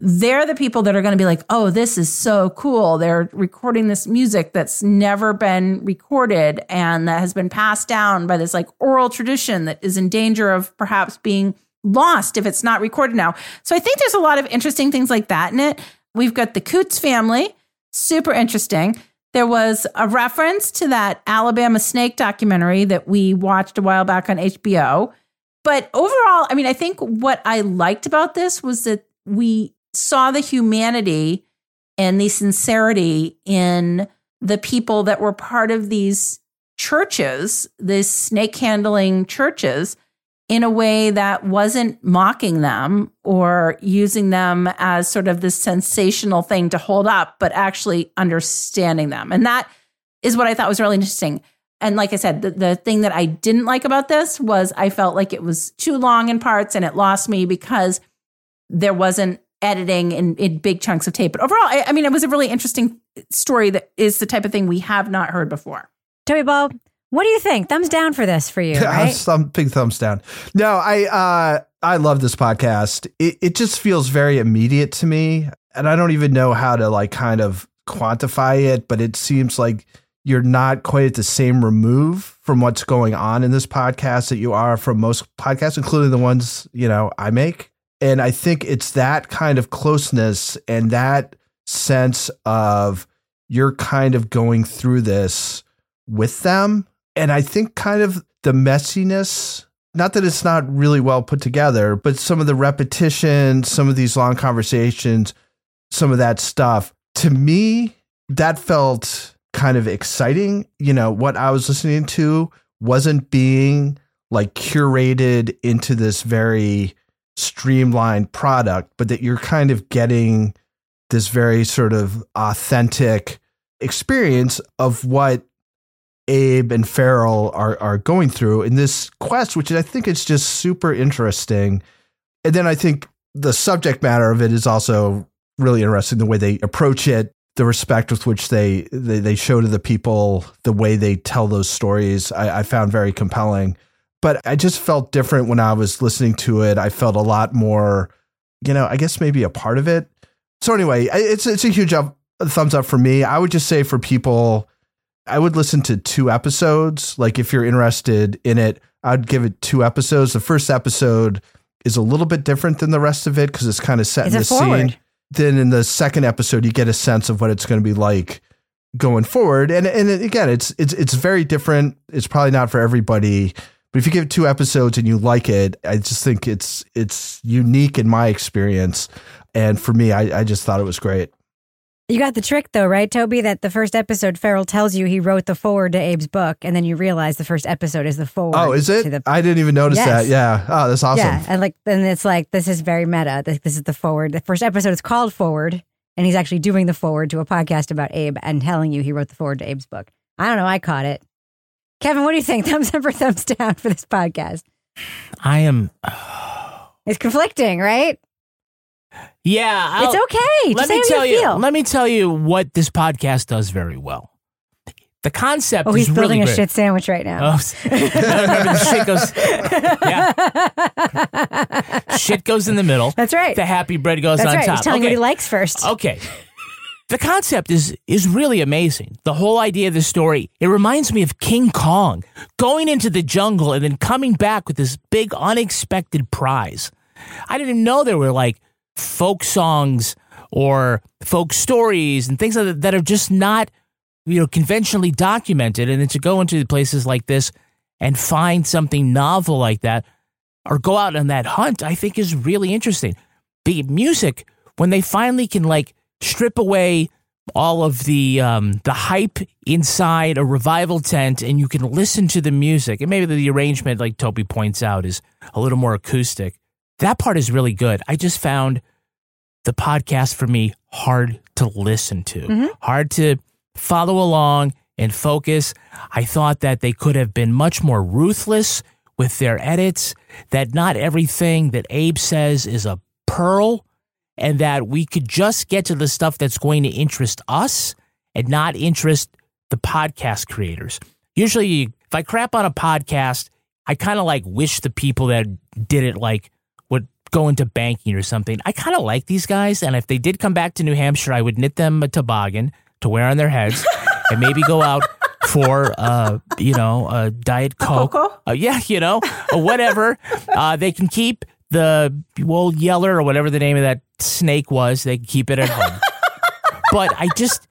they're the people that are going to be like, oh, this is so cool. They're recording this music that's never been recorded and that has been passed down by this like oral tradition that is in danger of perhaps being lost if it's not recorded now. So I think there's a lot of interesting things like that in it. We've got the Coots family, super interesting. There was a reference to that Alabama snake documentary that we watched a while back on HBO. But overall, I mean, I think what I liked about this was that we saw the humanity and the sincerity in the people that were part of these churches, these snake handling churches, in a way that wasn't mocking them or using them as sort of this sensational thing to hold up, but actually understanding them. And that is what I thought was really interesting. And like I said, the, the thing that I didn't like about this was I felt like it was too long in parts and it lost me because there wasn't editing in, in big chunks of tape. But overall, I, I mean, it was a really interesting story that is the type of thing we have not heard before. Toby Ball, what do you think? Thumbs down for this for you, right? Some big thumbs down. No, I uh I love this podcast. It it just feels very immediate to me. And I don't even know how to like kind of quantify it, but it seems like you're not quite at the same remove from what's going on in this podcast that you are from most podcasts, including the ones, you know, I make. And I think it's that kind of closeness and that sense of you're kind of going through this with them. And I think kind of the messiness, not that it's not really well put together, but some of the repetition, some of these long conversations, some of that stuff, to me, that felt kind of exciting. You know, what I was listening to wasn't being like curated into this very streamlined product, but that you're kind of getting this very sort of authentic experience of what Abe and Farrell are are going through in this quest, which I think is just super interesting. And then I think the subject matter of it is also really interesting. The way they approach it, the respect with which they they, they show to the people, the way they tell those stories, I, I found very compelling. But I just felt different when I was listening to it. I felt a lot more, you know, I guess maybe a part of it. So anyway, it's it's a huge up, thumbs up for me. I would just say for people I would listen to two episodes. Like if you're interested in it, I'd give it two episodes. The first episode is a little bit different than the rest of it because it's kind of set It's in the forward. scene. Then in the second episode, you get a sense of what it's going to be like going forward. And and again, it's it's it's very different. It's probably not for everybody. But if you give two episodes and you like it, I just think it's it's unique in my experience. And for me, I, I just thought it was great. You got the trick though, right, Toby? That the first episode, Farrell tells you he wrote the forward to Abe's book, and then you realize the first episode is the forward. Oh, is it? To the, I didn't even notice Yes. that. Yeah. Oh, that's awesome. Yeah, and like then it's like this is very meta. This, this is the forward. The first episode is called Forward, and he's actually doing the forward to a podcast about Abe and telling you he wrote the forward to Abe's book. I don't know. I caught it. Kevin, what do you think? Thumbs up or thumbs down for this podcast? I am. It's conflicting, right? Yeah, It's I'll- okay. Let Just me tell you feel. Let me tell you what this podcast does very well. The concept Oh, is he's building really a shit sandwich right now. Oh, shit goes. Yeah, shit goes in the middle. That's right. The happy bread goes That's on right. top. He's telling okay. what he likes first. Okay. The concept is is really amazing. The whole idea of the story, it reminds me of King Kong going into the jungle and then coming back with this big unexpected prize. I didn't even know there were like folk songs or folk stories and things like that that are just not you know conventionally documented. And then to go into places like this and find something novel like that or go out on that hunt i think is really interesting. The music when they finally can like strip away all of the um, the hype inside a revival tent and you can listen to the music and maybe the arrangement like toby points out is a little more acoustic that part is really good. I just found the podcast for me hard to listen to mm-hmm. hard to follow along and focus. I thought that they could have been much more ruthless with their edits that not everything that abe says is a pearl and that we could just get to the stuff that's going to interest us and not interest the podcast creators. Usually, if I crap on a podcast, I kind of like wish the people that did it like go into banking or something. I kind of like these guys, and if they did come back to New Hampshire, I would knit them a toboggan to wear on their heads and maybe go out for uh you know a diet coke. Uh, yeah you know or whatever. Uh they can keep the old yeller or whatever the name of that snake was they can keep it at home. But i just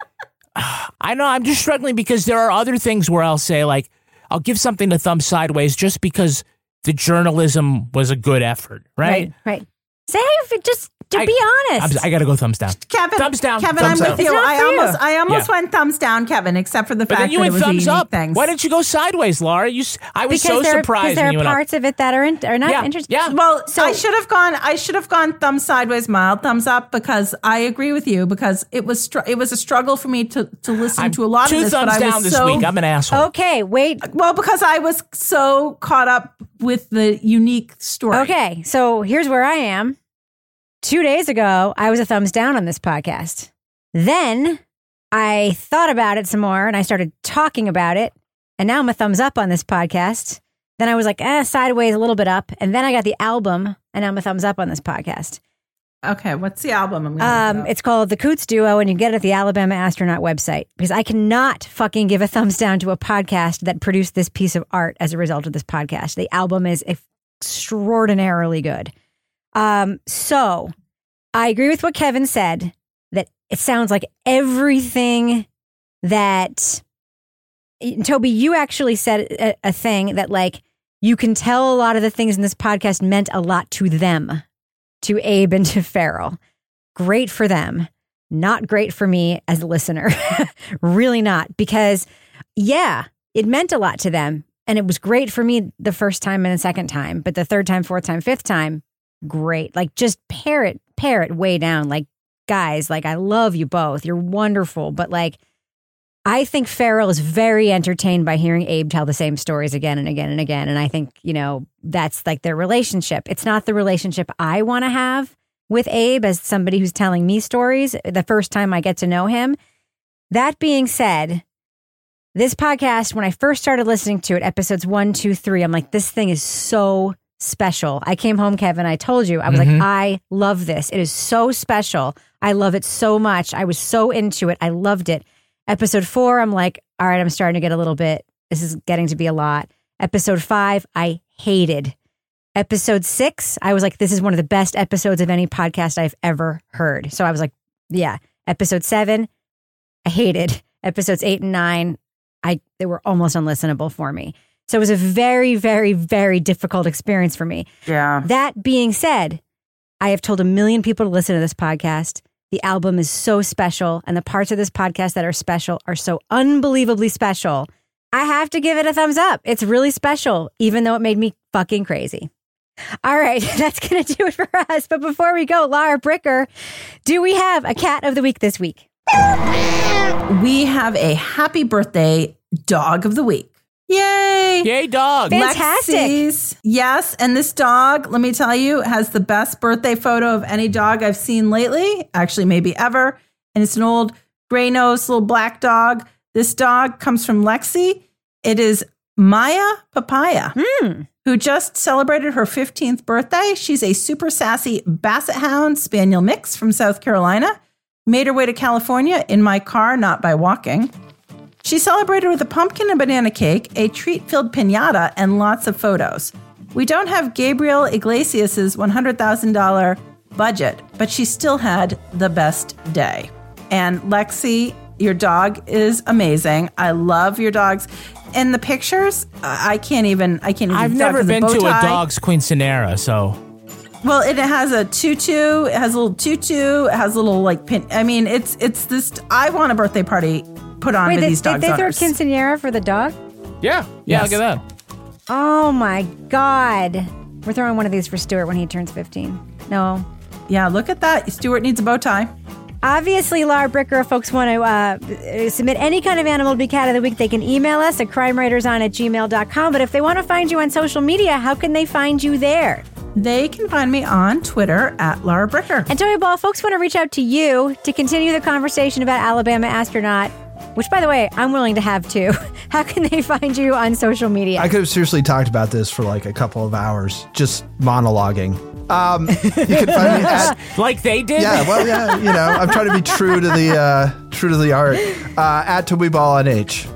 i know i'm just struggling because there are other things where i'll say like i'll give something a thumb sideways just because the journalism was a good effort right Right. Say if it just to I- be honest. I'm- I gotta go thumbs down. Kevin, Thumbs down. Kevin, Thumbs I'm down. with you. I almost, I almost Yeah. went thumbs down, Kevin, except for the But fact then you that went it was thumbs up. things. Why didn't you go sideways, Laura? You, I was because so there, surprised because there are went up. parts of it that are in, are not Yeah, interesting. yeah. Well, so I should have gone. I should have gone thumbs sideways, mild thumbs up, because I agree with you. Because it was str- it was a struggle for me to to listen I'm to a lot two of this. thumbs but I down was this so, week. I'm an asshole. Okay, wait. Uh, well, because I was so caught up with the unique story. Okay, so here's where I am. Two days ago, I was a thumbs down on this podcast. Then I thought about it some more and I started talking about it. And now I'm a thumbs up on this podcast. Then I was like, eh, sideways, a little bit up. And then I got the album and now I'm a thumbs up on this podcast. Okay, what's the album? Um, it's called The Coots Duo, and you get it at the Alabama Astronaut website because I cannot fucking give a thumbs down to a podcast that produced this piece of art as a result of this podcast. The album is extraordinarily good. Um, so I agree with what Kevin said that it sounds like everything that Toby, you actually said a, a thing that like you can tell a lot of the things in this podcast meant a lot to them, to Abe and to Farrell. Great for them. Not great for me as a listener. really not. Because, yeah, it meant a lot to them. And it was great for me the first time and the second time. But the third time, fourth time, fifth time, great. Like just pare it, pare it way down. Like, guys, like I love you both. You're wonderful. But like, I think Farrell is very entertained by hearing Abe tell the same stories again and again and again. And I think, you know, that's like their relationship. It's not the relationship I want to have with Abe as somebody who's telling me stories the first time I get to know him. That being said, this podcast, when I first started listening to it, episodes one, two, three, I'm like, this thing is so special. I came home, Kevin. I told you, I was Mhm. like, I love this. It is so special. I love it so much. I was so into it. I loved it. Episode four, I'm like, all right, I'm starting to get a little bit, this is getting to be a lot. Episode five, I hated. Episode six, I was like, this is one of the best episodes of any podcast I've ever heard. So I was like, yeah. Episode seven, I hated. Episodes eight and nine, I they were almost unlistenable for me. So it was a very, very, very difficult experience for me. Yeah. That being said, I have told a million people to listen to this podcast. The album is so special, and the parts of this podcast that are special are so unbelievably special. I have to give it a thumbs up. It's really special, even though it made me fucking crazy. All right, that's going to do it for us. But before we go, Laura Bricker, do we have a cat of the week this week? We have a happy birthday dog of the week. Yay! Yay, dog. Fantastic. Lexi's. Yes, and this dog, let me tell you, has the best birthday photo of any dog I've seen lately, actually, maybe ever. And it's an old gray nosed little black dog. This dog comes from Lexi. It is Maya Papaya, hmm. who just celebrated her 15th birthday. She's a super sassy Basset Hound Spaniel mix from South Carolina. Made her way to California in my car, not by walking. She celebrated with a pumpkin and banana cake, a treat filled pinata, and lots of photos. We don't have Gabriel Iglesias' $100,000 budget, but she still had the best day. And Lexi, your dog is amazing. I love your dogs. And the pictures, I can't even. I can't even. I've never been to a dog's quinceanera, so well, it has a tutu. It has a little tutu. It has a little like pin. I mean, it's it's this. I want a birthday party put on Wait, to they, these did dogs. they throw quinceanera for the dog? yeah, yeah. Look at that. Oh my God. We're throwing one of these for Stuart when he turns 15. No. Yeah, look at that. Stuart needs a bow tie. Obviously, Laura Bricker, if folks want to uh, submit any kind of animal to be cat of the week, they can email us at crimewriterson at gmail.com. But if they want to find you on social media, how can they find you there? They can find me on Twitter at Laura Bricker. And Toby Ball, folks want to reach out to you to continue the conversation about Alabama astronaut, which, by the way, I'm willing to have too. How can they find you on social media? I could have seriously talked about this for like a couple of hours, just monologuing. Um, you can find me at like they did. yeah, well, yeah, you know, I'm trying to be true to the uh, true to the art. Uh, at Toby Ball on H.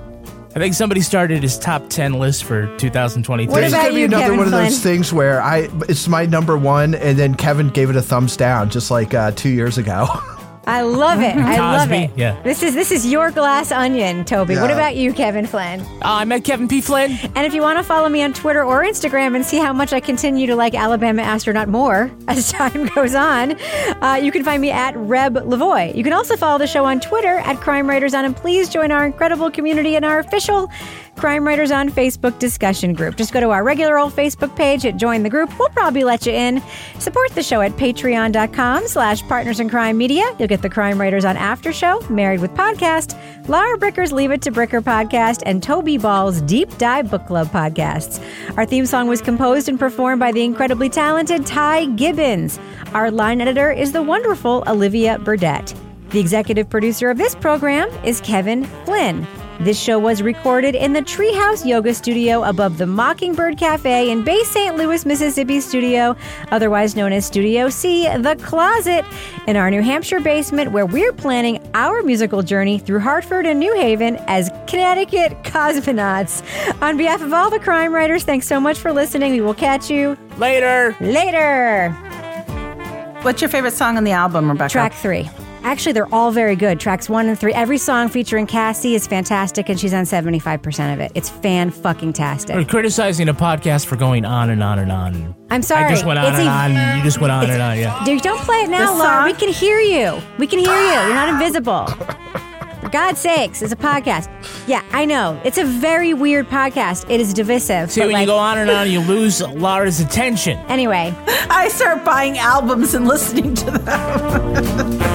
I think somebody started his top ten list for 2023. What This is gonna be another Kevin one of those things where I it's my number one, and then Kevin gave it a thumbs down, just like uh, two years ago. I love it. I love Cosby, it. yeah. This is this is your glass onion, Toby. What Yeah. about you, Kevin Flynn? Uh, I met Kevin P. Flynn. And if you want to follow me on Twitter or Instagram and see how much I continue to like Alabama astronaut more as time goes on, uh, you can find me at Reb Lavoie. You can also follow the show on Twitter at Crime Writers On, and please join our incredible community in our official Crime Writers On Facebook discussion group. Just go to our regular old Facebook page at join the group. We'll probably let you in. Support the show at patreon.com slash partners in crime media. You'll get the Crime Writers On After Show, Married with Podcast, Laura Bricker's Leave It to Bricker podcast, and Toby Ball's Deep Dive Book Club podcasts. Our theme song was composed and performed by the incredibly talented Ty Gibbons. Our line editor is the wonderful Olivia Burdett. The executive producer of this program is Kevin Flynn. This show was recorded in the Treehouse Yoga Studio above the Mockingbird Cafe in Bay St. Louis, Mississippi studio, otherwise known as Studio C, The Closet, in our New Hampshire basement, where we're planning our musical journey through Hartford and New Haven as Connecticut cosmonauts. On behalf of all the crime writers, thanks so much for listening. We will catch you later. Later. What's your favorite song on the album, Rebecca? Track three. Actually, they're all very good. Tracks one and three. Every song featuring Cassie is fantastic, and she's on 75% of it. It's fan fucking tastic. We're criticizing a podcast for going on and on and on. I'm sorry. I just went on It's and a- on. You just went on and on. Yeah. Dude, don't play it now, This Laura. We can hear you. We can hear you. You're not invisible. For God's sakes, it's a podcast. Yeah, I know. It's a very weird podcast. It is divisive. See, but when like, you go on and on, you lose Laura's attention. Anyway, I start buying albums and listening to them.